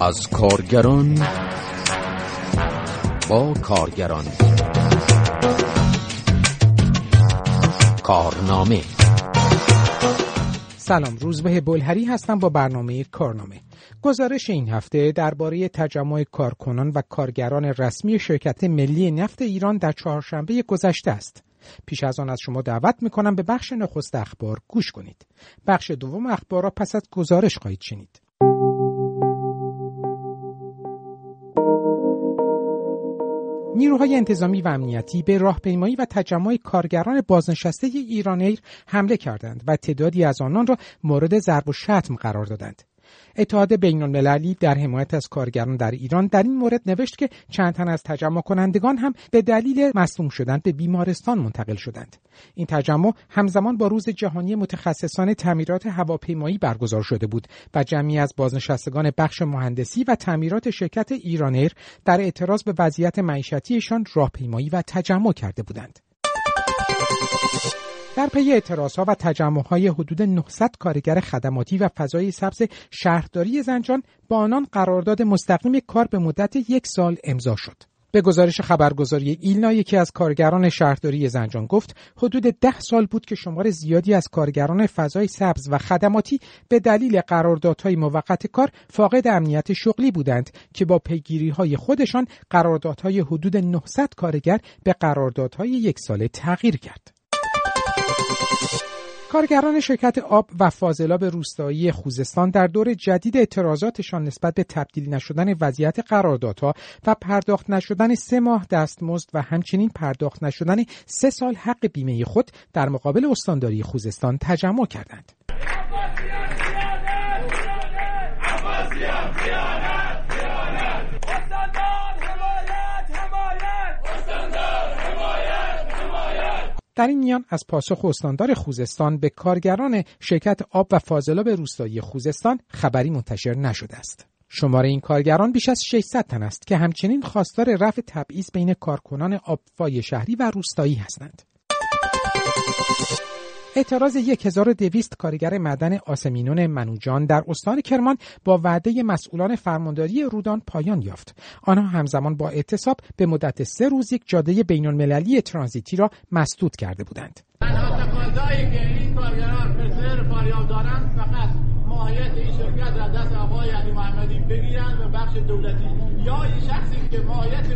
از کارگران با کارگران. کارنامه. سلام روزبه بلهری هستم با برنامه کارنامه. گزارش این هفته درباره تجمع کارکنان و کارگران رسمی شرکت ملی نفت ایران در چهارشنبه گذشته است. پیش از آن از شما دعوت می‌کنم به بخش نخست اخبار گوش کنید. بخش دوم اخبار را پس از گزارش خواهید شنید. نیروهای انتظامی و امنیتی به راهپیمایی و تجمع کارگران بازنشسته ایرانیر حمله کردند و تعدادی از آنان را مورد ضرب و شتم قرار دادند. اتحاد بین المللی در حمایت از کارگران در ایران در این مورد نوشت که چند تن از تجمع کنندگان هم به دلیل مصوم شدن به بیمارستان منتقل شدند. این تجمع همزمان با روز جهانی متخصصان تعمیرات هواپیمایی برگزار شده بود و جمعی از بازنشستگان بخش مهندسی و تعمیرات شرکت ایرانیر در اعتراض به وضعیت معیشتیشان راهپیمایی و تجمع کرده بودند. در پی اعتراضها و های حدود 900 کارگر خدماتی و فضای سبز شهرداری زنجان با آنان قرارداد مستقیم کار به مدت یک سال امضا شد. به گزارش خبرگزاری ایلنا یکی از کارگران شهرداری زنجان گفت حدود ده سال بود که شمار زیادی از کارگران فضای سبز و خدماتی به دلیل قراردادهای موقت کار فاقد امنیت شغلی بودند که با پیگیری های خودشان قراردادهای حدود 900 کارگر به قراردادهای یک ساله تغییر کرد. کارگران شرکت آب و فاضلاب روستایی خوزستان در دور جدید اعتراضاتشان نسبت به تبدیل نشدن وضعیت قراردادها و پرداخت نشدن سه ماه دستمزد و همچنین پرداخت نشدن سه سال حق بیمه خود در مقابل استانداری خوزستان تجمع کردند. در این میان از پاسخ استاندار خوزستان به کارگران شرکت آب و فاضلاب روستایی خوزستان خبری منتشر نشده است. شماره این کارگران بیش از 600 تن است که همچنین خواستار رفع تبعیض بین کارکنان آبفای شهری و روستایی هستند. اعتراض 1200 کارگر معدن آسمینون منوجان در استان کرمان با وعده مسئولان فرمانداری رودان پایان یافت. آنها همزمان با اعتصاب به مدت سه روز یک جاده بین المللی ترانزیتی را مسدود کرده بودند. که این کارگران دارند فقط ماهیت این شرکت را دست آقای علی محمدی بگیرند و بخش دولتی یا این شخصی که ماهیت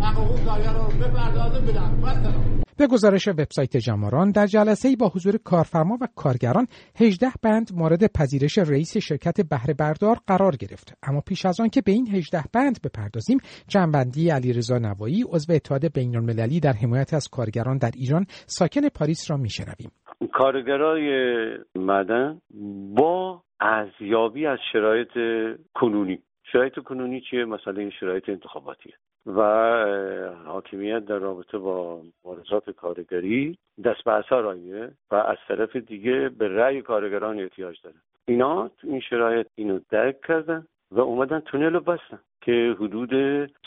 حقوق کارگر را بپردازه بدن به گزارش وبسایت جماران در جلسه با حضور کارفرما و کارگران 18 بند مورد پذیرش رئیس شرکت بهره بردار قرار گرفت. اما پیش از آن که به این 18 بند بپردازیم جنبندی علیرضا نوایی عضو اتحاد بین المللی در حمایت از کارگران در ایران ساکن پاریس را میشنویم. کارگرای مدن با ارزیابی از شرایط کنونی شرایط کنونی چیه؟ این شرایط انتخاباتیه. و حاکمیت در رابطه با مبارزات کارگری دست به اثر و از طرف دیگه به رأی کارگران احتیاج داره. اینا تو این شرایط اینو درک کردن و اومدن تونل رو بستن که حدود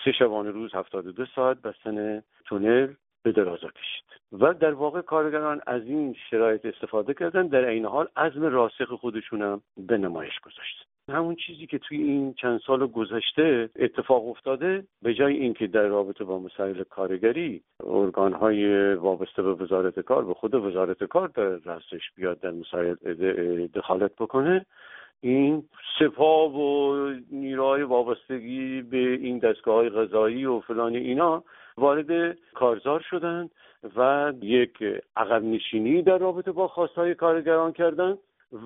سه شبانه روز دو ساعت بستن تونل به درازا کشید. و در واقع کارگران از این شرایط استفاده کردن در این حال عزم راسخ خودشونم به نمایش گذاشتن همون چیزی که توی این چند سال گذشته اتفاق افتاده به جای اینکه در رابطه با مسائل کارگری ارگانهای وابسته به وزارت کار به خود وزارت کار در رستش بیاد در مسائل دخالت بکنه این سپاه و نیروهای وابستگی به این دستگاه های غذایی و فلان اینا وارد کارزار شدند و یک عقب نشینی در رابطه با خواستهای کارگران کردند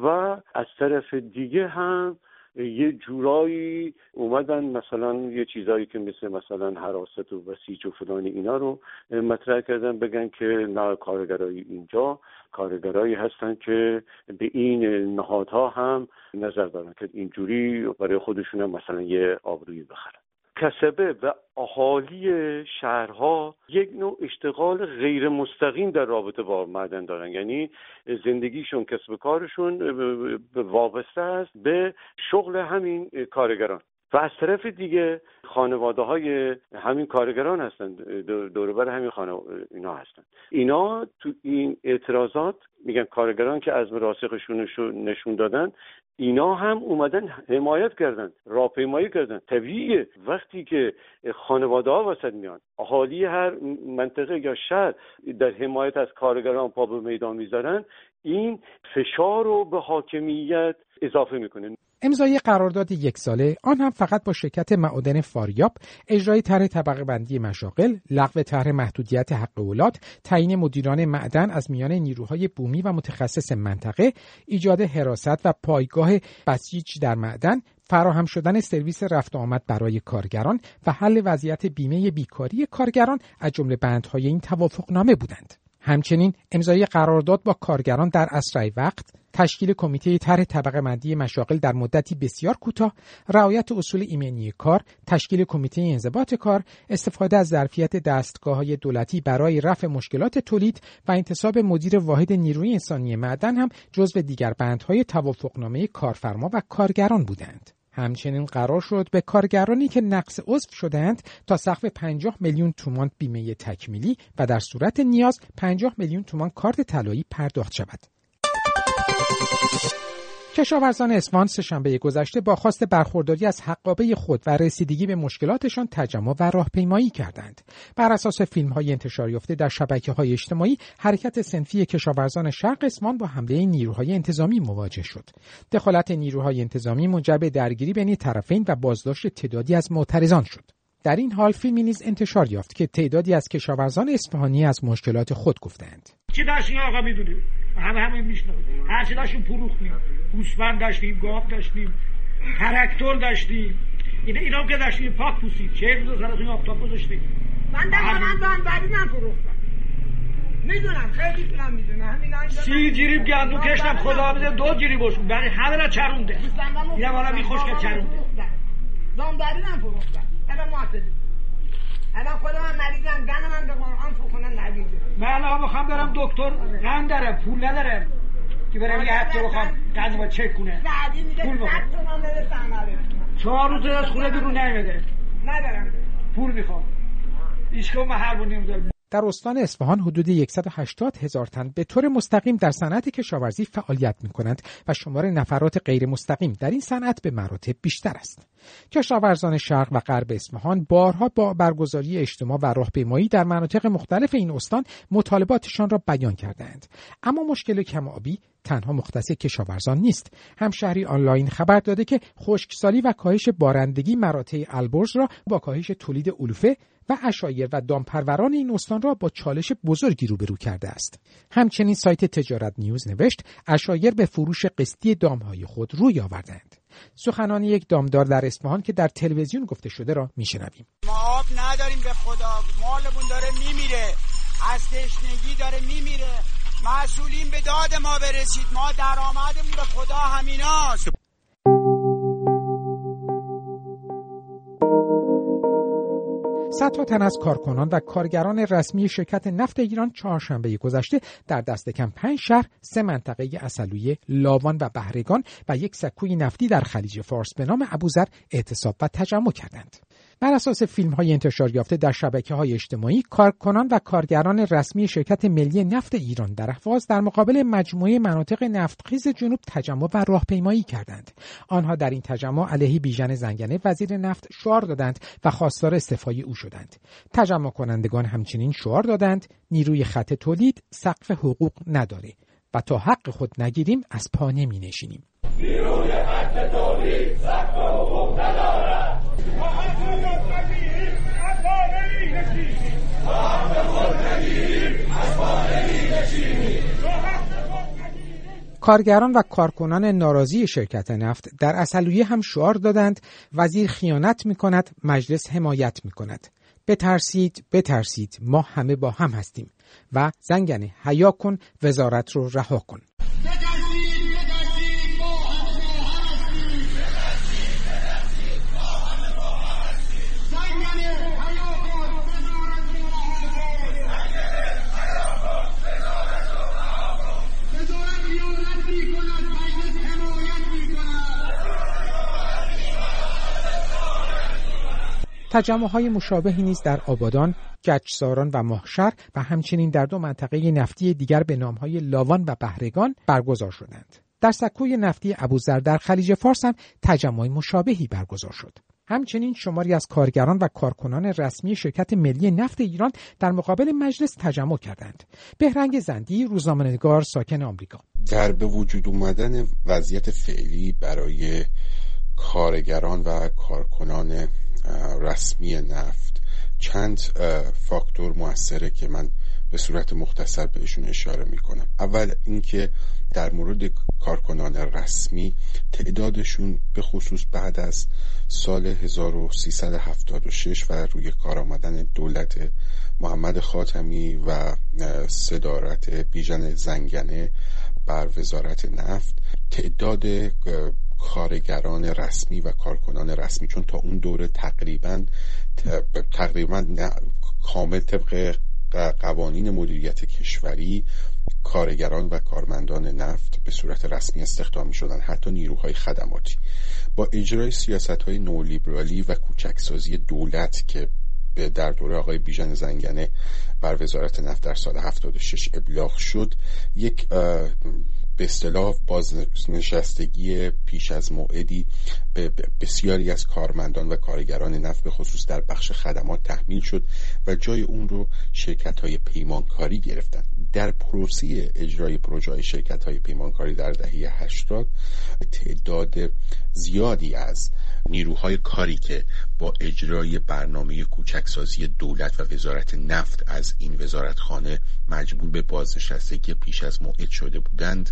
و از طرف دیگه هم یه جورایی اومدن مثلا یه چیزایی که مثل مثلا حراست و بسیج و فلان اینا رو مطرح کردن بگن که نه کارگرای اینجا کارگرایی هستن که به این نهادها هم نظر دارن که اینجوری برای خودشون هم مثلا یه آبرویی بخرن. کسبه و اهالی شهرها یک نوع اشتغال غیر مستقیم در رابطه با معدن دارن. یعنی زندگیشون کسب کارشون وابسته است به شغل همین کارگران. و از طرف دیگه خانواده های همین کارگران هستند دوربر همین خانواده اینا هستند. اینا تو این اعتراضات میگن کارگران که از راسخشون نشون دادن اینا هم اومدن حمایت کردن راهپیمایی کردن. طبیعیه. وقتی که خانواده ها وسط میان اهالی هر منطقه یا شهر در حمایت از کارگران پا به میدان می‌ذارن این فشار رو به حاکمیت اضافه می‌کنه. امضای قرارداد یک ساله آن هم فقط با شرکت معادن فاریاب اجرای طرح طبقه بندی مشاغل لغو طرح محدودیت حق اولاد تعیین مدیران معدن از میان نیروهای بومی و متخصص منطقه ایجاد حراست و پایگاه بسیج در معدن فراهم شدن سرویس رفت آمد برای کارگران و حل وضعیت بیمه بیکاری کارگران از جمله بندهای این توافقنامه بودند. همچنین امضای قرارداد با کارگران در اسرع وقت تشکیل کمیته طرح طبقه مندی مشاغل در مدتی بسیار کوتاه رعایت اصول ایمنی کار تشکیل کمیته انضباط کار استفاده از ظرفیت دستگاه های دولتی برای رفع مشکلات تولید و انتصاب مدیر واحد نیروی انسانی معدن هم جزو دیگر بندهای توافقنامه کارفرما و کارگران بودند. همچنین قرار شد به کارگرانی که نقص عضو شدند تا سقف 50 میلیون تومان بیمه تکمیلی و در صورت نیاز 50 میلیون تومان کارت طلایی پرداخت شود. کشاورزان اصفهان سهشنبه گذشته با خواست برخورداری از حقابه خود و رسیدگی به مشکلاتشان تجمع و راهپیمایی کردند. بر اساس فیلم های انتشار یافته در شبکه های اجتماعی حرکت سنفی کشاورزان شرق اصفهان با حمله نیروهای انتظامی مواجه شد. دخالت نیروهای انتظامی موجب درگیری بین طرفین و بازداشت تعدادی از معترضان شد. در این حال فیلمی نیز انتشار یافت که تعدادی از کشاورزان اصفهانی از مشکلات خود گفتند. چی داشتیم آقا می‌دونیم همه همه میشنویم هر چی داشتیم فروختیم گوسفند داشتیم گاو داشتیم ترکتور داشتیم. اینا اینا که داشتیم پاک پوسید. چه روز سرتون آفتاب گذاشتیم؟ من در من بندری نفروختم می‌دونم خیلی کنم می‌دونم. سی جریب گندو کشتم خدا بده دو جریب باشون برای همه را چرونده. اینم حالا میخوش که چرونده. دامداری نفروختم الان معتدی الان خدا من مریضم گن من به قرآن فخونن نبیده من الان بخوام برم دکتر غم داره پول نداره. که برم یه هفته بخوام قند با چک کنه. پول بخوام. چهار روز از خونه بیرون نیمده ندارم. پول می‌خوام. ایشکو محربونی می‌ذارم در استان اصفهان حدود 180 هزار تن به طور مستقیم در صنعت کشاورزی فعالیت می کنند و شمار نفرات غیر مستقیم در این صنعت به مراتب بیشتر است. کشاورزان شرق و غرب اصفهان بارها با برگزاری اجتماع و راهپیمایی در مناطق مختلف این استان مطالباتشان را بیان کردند. اما مشکل کمآبی تنها مختص کشاورزان نیست. همشهری آنلاین خبر داده که خشکسالی و کاهش بارندگی مراتع البرز را با کاهش تولید علوفه و اشایر و دامپروران این استان را با چالش بزرگی روبرو کرده است. همچنین سایت تجارت نیوز نوشت اشایر به فروش قسطی دامهای خود روی آوردند. سخنان یک دامدار در اصفهان که در تلویزیون گفته شده را میشنویم. ما آب نداریم به خدا. مالمون داره میمیره. از تشنگی داره میمیره. مسئولین به داد ما برسید. ما درآمدمون به خدا همیناست. صدها تن از کارکنان و کارگران رسمی شرکت نفت ایران چهارشنبه گذشته در دست کم پنج شهر سه منطقه اصلویه لاوان و بهرگان و یک سکوی نفتی در خلیج فارس به نام ابوذر اعتصاب و تجمع کردند. بر اساس فیلم های انتشار یافته در شبکه های اجتماعی کارکنان و کارگران رسمی شرکت ملی نفت ایران در اهواز در مقابل مجموعه مناطق نفتخیز جنوب تجمع و راهپیمایی کردند. آنها در این تجمع علیه بیژن زنگنه وزیر نفت شعار دادند و خواستار استعفای او شدند. تجمع کنندگان همچنین شعار دادند نیروی خط تولید سقف حقوق نداره و تا حق خود نگیریم از پا نمی نشینیم نیروی خط تولید سقف حقوق ندارد. کارگران و کارکنان ناراضی شرکت نفت در اصلویه هم شعار دادند وزیر خیانت می کند مجلس حمایت می کند بترسید بترسید ما همه با هم هستیم و زنگنه حیا کن وزارت رو رها کن. تجمع های مشابهی نیز در آبادان، گچساران و ماهشر و همچنین در دو منطقه نفتی دیگر به نامهای لاوان و بهرگان برگزار شدند. در سکوی نفتی ابوذر در خلیج فارس هم تجمع مشابهی برگزار شد. همچنین شماری از کارگران و کارکنان رسمی شرکت ملی نفت ایران در مقابل مجلس تجمع کردند. بهرنگ زندی روزنامه‌نگار ساکن آمریکا. در به وجود اومدن وضعیت فعلی برای کارگران و کارکنان رسمی نفت. چند فاکتور موثره که من به صورت مختصر بهشون اشاره می‌کنم. اول اینکه در مورد کارکنان رسمی تعدادشون به خصوص بعد از سال 1376 و روی کار آمدن دولت محمد خاتمی و صدارت بیژن زنگنه بر وزارت نفت تعداد کارگران رسمی و کارکنان رسمی چون تا اون دوره تقریبا تقریبا کامل طبق قوانین مدیریت کشوری کارگران و کارمندان نفت به صورت رسمی استخدام می شدن حتی نیروهای خدماتی. با اجرای سیاست های نولیبرالی و کوچکسازی دولت که در دوره آقای بیژن زنگنه بر وزارت نفت در سال 76 ابلاغ شد یک به اصطلاح بازنشستگی پیش از موعدی به بسیاری از کارمندان و کارگران نفت به خصوص در بخش خدمات تحمیل شد و جای اون رو شرکت های پیمانکاری گرفتن. در پروسی اجرای پروژه شرکت های پیمانکاری در دهه 80 تعداد زیادی از نیروهای کاری که با اجرای برنامه کوچکسازی دولت و وزارت نفت از این وزارتخانه مجبور به بازنشستگی پیش از موعد شده بودند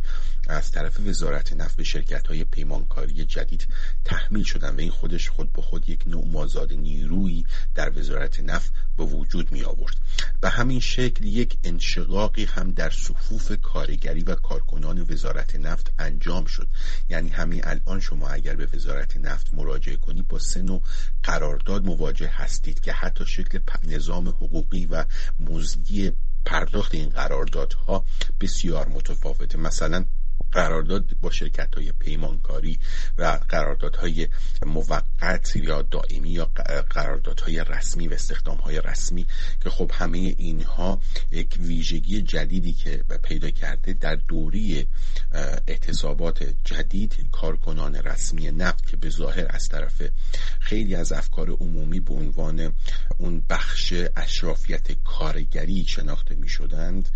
از طرف وزارت نفت به شرکت های پیمانکاری جدید تحمیل شدن و این خودش خود به خود یک نوع مازاد نیرویی در وزارت نفت به وجود می آورد به همین شکل یک انشقاقی هم در صفوف کارگری و کارکنان وزارت نفت انجام شد. یعنی همین الان شما اگر به وزارت نفت مراجعه کنید با سه نوع قرارداد مواجه هستید که حتی شکل نظام حقوقی و مزدی پرداخت این قراردادها بسیار متفاوته. مثلا قرارداد با شرکت های پیمانکاری و قراردادهای موقت یا دائمی یا قراردادهای رسمی و استخدام های رسمی که خب همه اینها یک ویژگی جدیدی که پیدا کرده در دوری اعتصابات جدید کارکنان رسمی نفت که به ظاهر از طرف خیلی از افکار عمومی به عنوان اون بخش اشرافیت کارگری شناخته می شدند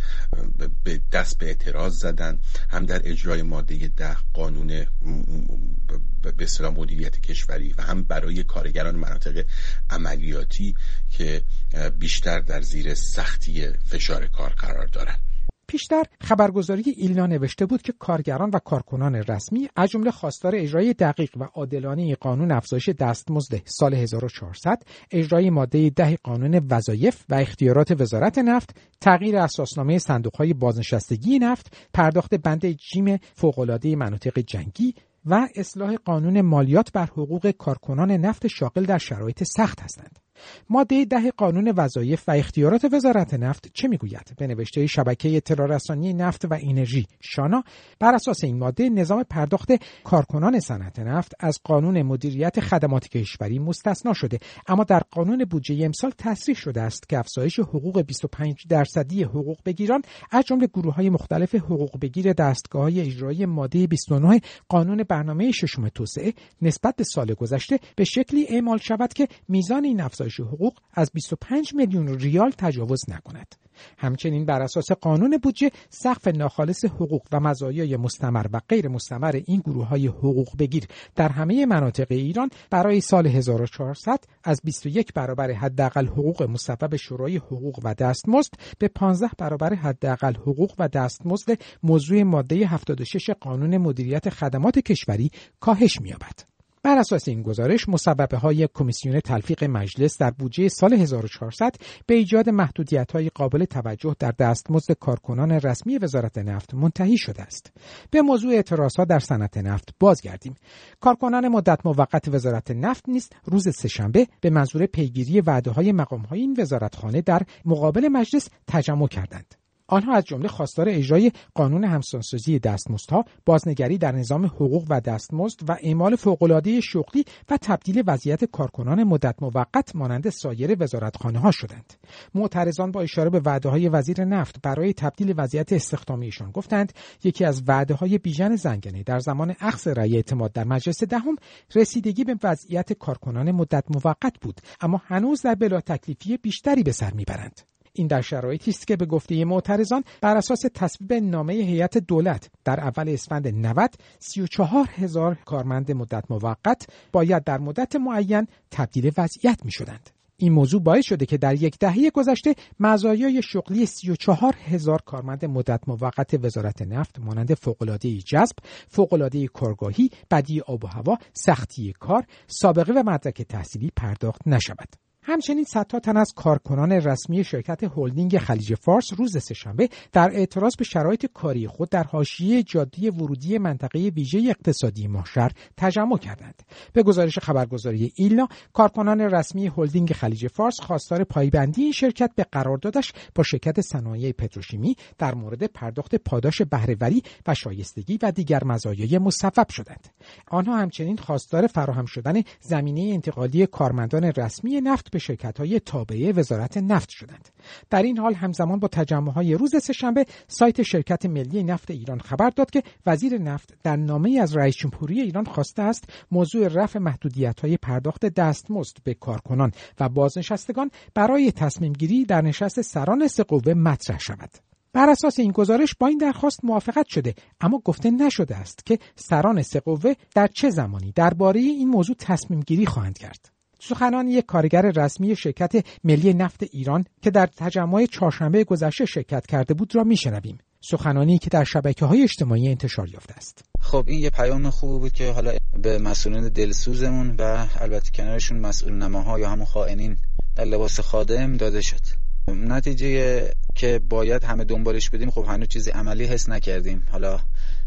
به دست به اعتراض زدن هم در اجرای ماده ده قانون به اصطلاح مدیریت کشوری و هم برای کارگران مناطق عملیاتی که بیشتر در زیر سختی فشار کار قرار دارند پیشتر خبرگزاری ایلنا نوشته بود که کارگران و کارکنان رسمی از جمله خواستار اجرای دقیق و عادلانه قانون افزایش دستمزد سال 1400 اجرای ماده ده قانون وظایف و اختیارات وزارت نفت تغییر اساسنامه صندوقهای بازنشستگی نفت پرداخت بند جیم فوقالعاده مناطق جنگی و اصلاح قانون مالیات بر حقوق کارکنان نفت شاغل در شرایط سخت هستند. ماده ده قانون وظایف و اختیارات وزارت نفت چه می‌گوید؟ به نوشته شبکه اطلاع رسانی نفت و انرژی شانا. بر اساس این ماده نظام پرداخت کارکنان صنعت نفت از قانون مدیریت خدمات کشوری مستثنا شده. اما در قانون بودجه امسال تصریح شده است که افزایش حقوق 25 درصدی حقوق بگیران از جمله گروه های مختلف حقوق بگیر دستگاه اجرایی ماده 29 قانون برنامه ششم توسعه نسبت به سال گذشته به شکلی اعمال شود که میزان این افزایش حقوق از 25 میلیون ریال تجاوز نکند. همچنین بر اساس قانون بودجه سقف ناخالص حقوق و مزایای مستمر و غیر مستمر این گروه های حقوق بگیر در همه مناطق ایران برای سال 1400 از 21 برابر حداقل حقوق مصوب شورای حقوق و دستمزد به 15 برابر حداقل حقوق و دستمزد موضوع ماده 76 قانون مدیریت خدمات کشوری کاهش می‌یابد. بر اساس این گزارش مصوبه های کمیسیون تلفیق مجلس در بودجه سال 1400 به ایجاد محدودیت های قابل توجه در دستمزد کارکنان رسمی وزارت نفت منتهی شده است. به موضوع اعتراضات در صنعت نفت بازگردیم. کارکنان مدت موقت وزارت نفت نیز روز سهشنبه به منظور پیگیری وعده های مقام های این وزارتخانه در مقابل مجلس تجمع کردند. آنها از جمله خواستار اجرای قانون همسانسازی دستمزدها، بازنگری در نظام حقوق و دستمزد و اعمال فوق‌العاده شغلی و تبدیل وضعیت کارکنان مدت موقت مانند سایر وزارتخانه ها شدند. معترضان با اشاره به وعده های وزیر نفت برای تبدیل وضعیت استخدامیشان گفتند یکی از وعده های بیژن زنگنه در زمان اخذ رأی اعتماد در مجلس دهم رسیدگی به وضعیت کارکنان مدت موقت بود اما هنوز در بلا تکلیفی بیشتری به سر می‌برند. این در شرایطی است که به گفته معترضان بر اساس تصویب نامه هیئت دولت در اول اسفند 90 34 هزار کارمند مدت موقت باید در مدت معین تبدیل وضعیت می شدند. این موضوع باعث شده که در یک دهه گذشته مزایای شغلی 34 هزار کارمند مدت موقت وزارت نفت مانند فوق‌العاده جذب، فوق‌العاده کارگاهی، بدی آب و هوا، سختی کار، سابقه و مدرک تحصیلی پرداخت نشود. همچنین صدها تن از کارکنان رسمی شرکت هلدینگ خلیج فارس روز سهشنبه در اعتراض به شرایط کاری خود در حاشیه جاده ورودی منطقه ویژه اقتصادی ماهشهر تجمع کردند. به گزارش خبرگزاری ایلنا کارکنان رسمی هلدینگ خلیج فارس خواستار پایبندی این شرکت به قراردادش با شرکت صنایع پتروشیمی در مورد پرداخت پاداش بهرهوری و شایستگی و دیگر مزایای مصوب شدند. آنها همچنین خواستار فراهم شدن زمینه انتقالی کارمندان رسمی نفت به شرکت های تابعه وزارت نفت شدند. در این حال همزمان با تجمع های روز سهشنبه سایت شرکت ملی نفت ایران خبر داد که وزیر نفت در نامه از رئیس جمهوری ایران خواسته است موضوع رفع محدودیت های پرداخت دستمزد به کارکنان و بازنشستگان برای تصمیم گیری در نشست سران سه قوه مطرح شود. بر اساس این گزارش با این درخواست موافقت شده اما گفته نشده است که سران سه قوه در چه زمانی درباره این موضوع تصمیم گیری خواهند کرد. سخنان یک کارگر رسمی شرکت ملی نفت ایران که در تجمع چهارشنبه گذشته شرکت کرده بود را میشنویم. سخنانی که در شبکه های اجتماعی انتشار یافته است. خب این یه پیام خوب بود که حالا به مسئولین دلسوزمون و البته کنارشون مسئول نماها یا همون خائنین در لباس خادم داده شد. نتیجه که باید همه دنبالش بدیم خب هنوز چیزی عملی حس نکردیم. حالا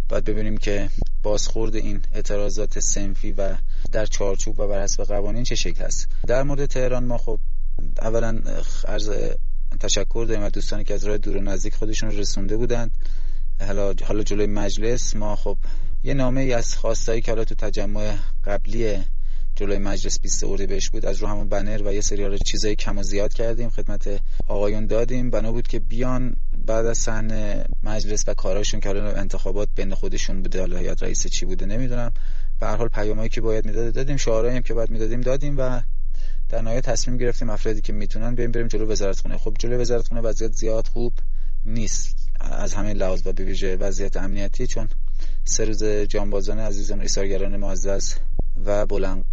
باید ببینیم که بازخورد این اعتراضات سنفی و در چارچوب و بر حسب قوانین چه شکل هست در مورد تهران ما خب اولا عرض تشکر داریم از دوستانی که از راه دور و نزدیک خودشون رسونده بودند. حالا حالا جلوی مجلس ما خب یه نامه ای از خواستایی که حالا تو تجمع قبلی جلوی مجلس 20 بهش بود از رو همون بنر و یه سری چیزای کم و زیاد کردیم خدمت آقایون دادیم. بنا بود که بیان بعد از صحنه مجلس و کاراشون که حالا انتخابات بین خودشون بوده حالا یاد رئیس چی بوده نمی‌دونم. به هر حال پیامایی که باید می‌داد دادیم شعارهایی هم که باید می‌دادیم دادیم و در نهایت تصمیم گرفتیم افرادی که می‌تونن بریم بریم جلو وزارتخونه. خب جلو وزارتخونه وضعیت زیاد خوب نیست از همه لحاظ و به ویژه وضعیت امنیتی چون سه روز جانبازان عزیزان ایثارگران معزز و بلند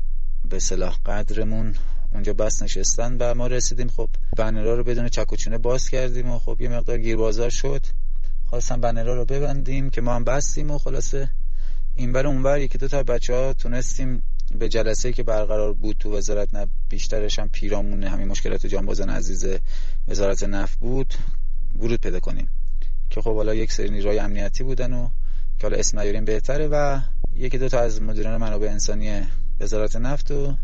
به صلاح قدرمون اونجا بس نشستن و ما رسیدیم. خب بنرها رو بدون چک باز کردیم و خب یه مقدار گیربازار شد. خواستم بنرها رو ببندیم که ما هم بستیم و خلاصه این بر اونور یکی دو تا بچه ها تونستیم به جلسه که برقرار بود تو وزارت نفت بیشترش هم پیرامون همین مشکلات جانبازان عزیز وزارت نفت بود ورود پیدا کنیم. که خب حالا یک سری نیروهای امنیتی بودن و که حالا اسم نیاریم بهتره و یکی دو تا از مدیران منابع انسانی وزارت نفت و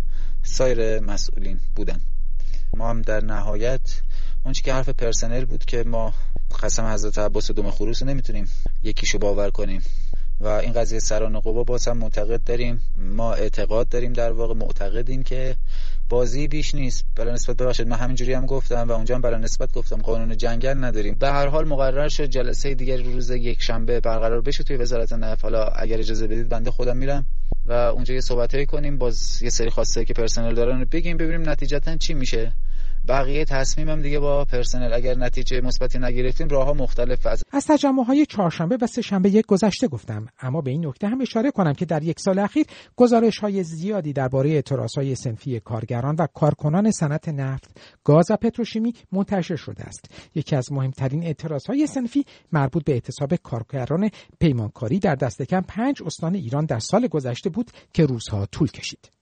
سایر مسئولین بودن. ما هم در نهایت اون که حرف پرسنل بود که ما قسم حضرت عباس دوم خروس نمی‌تونیم یکیشو باور کنیم. و این قضیه سران قوا باز هم معتقد داریم. ما اعتقاد داریم در واقع معتقدیم که بازی بیش نیست. بلا نسبت ببخشید من همینجوری هم گفتم و اونجا هم بلا نسبت گفتم قانون جنگل نداریم. به هر حال مقرر شد جلسه دیگر روز یک شنبه برقرار بشه توی وزارت نفت. حالا اگر اجازه بدید بنده خودم میرم و اونجا یه صحبتایی کنیم. باز یه سری خواسته که پرسنل دارن بگیم ببینیم نتیجتا چی میشه. بقیه تصمیمم دیگه با پرسنل اگر نتیجه مثبتی نگرفتیم راه ها مختلف از از تجمع های چهارشنبه و سهشنبه یک گذشته گفتم. اما به این نکته هم اشاره کنم که در یک سال اخیر گزارش های زیادی درباره اعتراض های سنفی کارگران و کارکنان صنعت نفت گاز و پتروشیمی منتشر شده است. یکی از مهمترین اعتراض های سنفی مربوط به اعتصاب کارگران پیمانکاری در دست کم پنج استان ایران در سال گذشته بود که روزها طول کشید.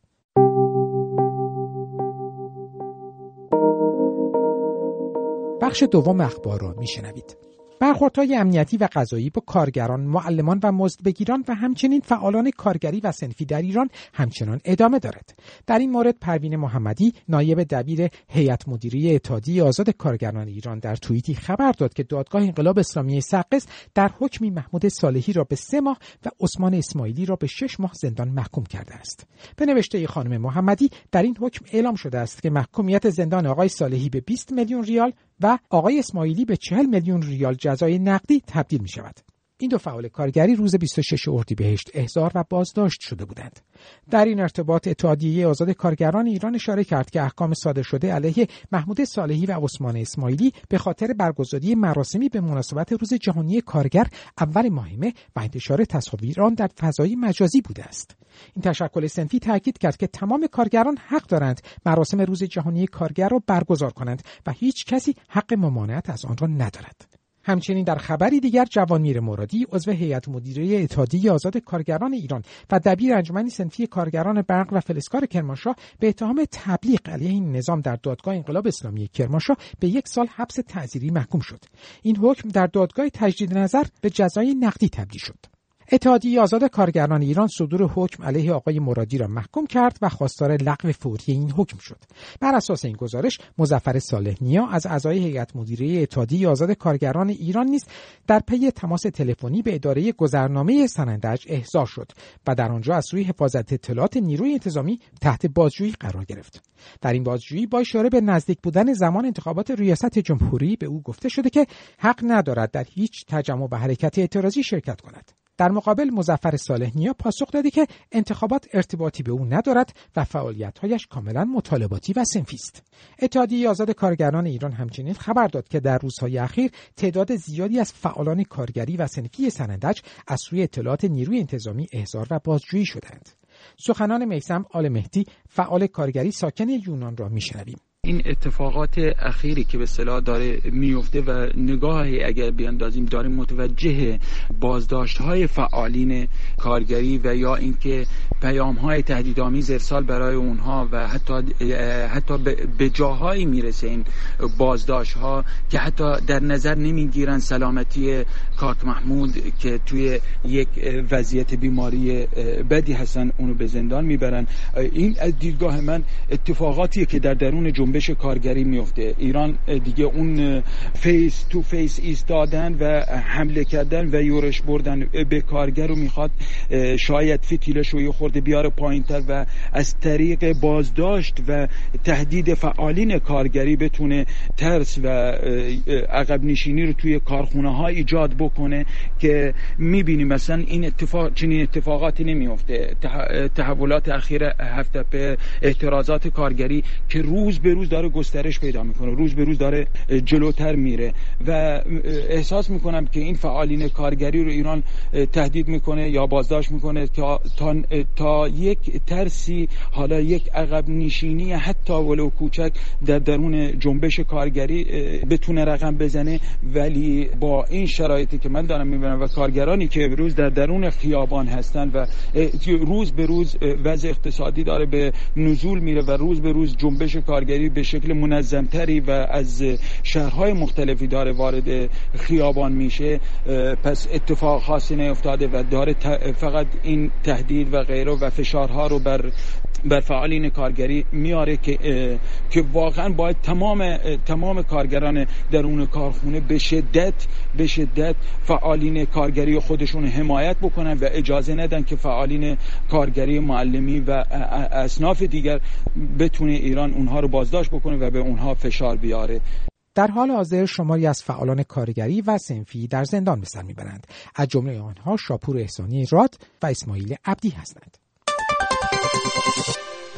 بخش دوم اخبار را میشنوید برخوردهای امنیتی و قضایی با کارگران، معلمان و مزدبگیران و همچنین فعالان کارگری و سنفی در ایران همچنان ادامه دارد. در این مورد پروین محمدی نایب دبیر هیئت مدیره اتحادیه آزاد کارگران ایران در توییتی خبر داد که دادگاه انقلاب اسلامی سقز در حکمی محمود صالحی را به سه ماه و عثمان اسماعیلی را به شش ماه زندان محکوم کرده است. به نوشته خانم محمدی در این حکم اعلام شده است که محکومیت زندان آقای صالحی به 20 میلیون ریال و آقای اسماعیلی به 40 میلیون ریال جزای نقدی تبدیل می شود. این دو فعال کارگری روز 26 اردیبهشت احضار و بازداشت شده بودند. در این ارتباط اتحادیه آزاد کارگران ایران اشاره کرد که احکام صادر شده علیه محمود صالحی و عثمان اسماعیلی به خاطر برگزاری مراسمی به مناسبت روز جهانی کارگر اول ماهمه و انتشار تصاویر آن در فضای مجازی بوده است. این تشکل سنفی تاکید کرد که تمام کارگران حق دارند مراسم روز جهانی کارگر را برگزار کنند و هیچ کسی حق ممانعت از آن را ندارد. همچنین در خبری دیگر جوانمیر مرادی عضو هیئت مدیره اتحادیه آزاد کارگران ایران و دبیر انجمن سنفی کارگران برق و فلزکار کرمانشاه به اتهام تبلیغ علیه این نظام در دادگاه انقلاب اسلامی کرمانشاه به یک سال حبس تعزیری محکوم شد. این حکم در دادگاه تجدید نظر به جزای نقدی تبدیل شد. اتحادیه آزاد کارگران ایران صدور حکم علیه آقای مرادی را محکوم کرد و خواستار لغو فوری این حکم شد. بر اساس این گزارش مزفر صالح نیا از اعضای هیئت مدیره اتحادیه آزاد کارگران ایران نیز در پی تماس تلفنی به اداره گذرنامه سنندج احضار شد و در آنجا از سوی حفاظت اطلاعات نیروی انتظامی تحت بازجویی قرار گرفت. در این بازجویی با اشاره به نزدیک بودن زمان انتخابات ریاست جمهوری به او گفته شده که حق ندارد در هیچ تجمع و حرکت اعتراضی شرکت کند. در مقابل مزفر صالح نیا پاسخ دادی که انتخابات ارتباطی به او ندارد و فعالیتهایش کاملا مطالباتی و سنفی است. اتحادیه آزاد کارگران ایران همچنین خبر داد که در روزهای اخیر تعداد زیادی از فعالان کارگری و سنفی سنندج از سوی اطلاعات نیروی انتظامی احضار و بازجویی شدند. سخنان میسم آل مهدی فعال کارگری ساکن یونان را میشنویم. این اتفاقات اخیری که به صلاح داره میفته و نگاهی اگر بیاندازیم داریم متوجه بازداشت های فعالین کارگری و یا اینکه پیام های تهدیدآمیز ارسال برای اونها و حتی حتی به جاهایی می‌رسه این بازداشت ها که حتی در نظر نمی‌گیرن سلامتی کاک محمود که توی یک وضعیت بیماری بدی هستن اونو به زندان می‌برن. این از دیدگاه من اتفاقاتیه که در درون جنبش کارگری میفته. ایران دیگه اون face to face ایستادن و حمله کردن و یورش بردن به کارگر رو می‌خواد شاید فتیلش رو یه خورده بیاره پایینتر و از طریق بازداشت و تهدید فعالین کارگری بتونه ترس و عقب نشینی رو توی کارخونه ها ایجاد بکنه که می‌بینیم مثلا این اتفاق چنین اتفاقاتی نمیفته تحولات اخیر هفته به اعتراضات کارگری که روز به روز داره گسترش پیدا می‌کنه روز به روز داره جلوتر میره و احساس می‌کنم که این فعالین کارگری رو ایران تهدید می‌کنه یا بازداشت می‌کنه تا, تا, تا یک ترسی حالا یک عقب نشینی حتی ولو کوچک در درون جنبش کارگری بتونه رقم بزنه. ولی با این شرایطی که من دارم می‌بینم و کارگرانی که روز در درون خیابان هستن و روز به روز وضع اقتصادی داره به نزول میره و روز به روز جنبش کارگری به شکل منظمتری و از شهرهای مختلفی داره وارد خیابان میشه پس اتفاق خاصی نیفتاده و داره فقط این تهدید و غیره و فشارها رو بر بر فعالین کارگری میاره که که واقعا باید تمام تمام کارگران درون کارخونه به شدت به شدت فعالین کارگری خودشون حمایت بکنن و اجازه ندن که فعالین کارگری معلمی و اصناف دیگر بتونه ایران اونها رو بازداشت بکنه و به اونها فشار بیاره. در حال حاضر شماری از فعالان کارگری و سنفی در زندان به سر می‌برند. از جمله آنها شاپور احسانی راد و اسماعیل عبدی هستند.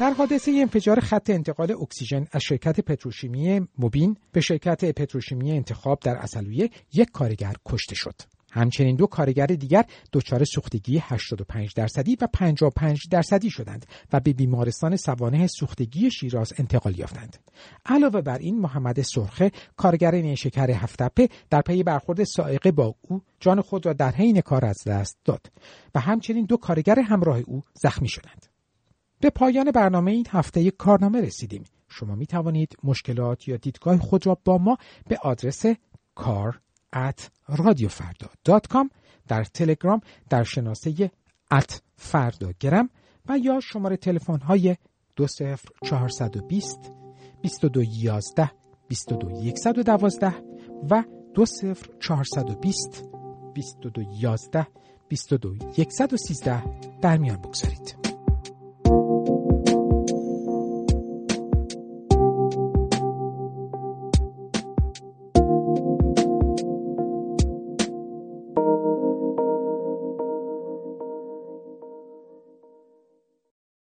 در حادثه انفجار خط انتقال اکسیژن از شرکت پتروشیمی موبین به شرکت پتروشیمی انتخاب در اصلویه یک کارگر کشته شد. همچنین دو کارگر دیگر دچار سوختگی 85 درصدی و 55 درصدی شدند و به بیمارستان سوانه سوختگی شیراز انتقال یافتند. علاوه بر این محمد سرخه کارگر نیشکر هفتپه در پی برخورد سائقه با او جان خود را در حین کار از دست داد و همچنین دو کارگر همراه او زخمی شدند. به پایان برنامه این هفته یک کارنامه رسیدیم. شما می توانید مشکلات یا دیدگاه خود را با ما به آدرس radiofrدا.com در تلگرام در شناسه ات فرداگرم و یا شماره تلفن های 20420 2211 22112 و 20420 2211 22113 در میان بگذارید.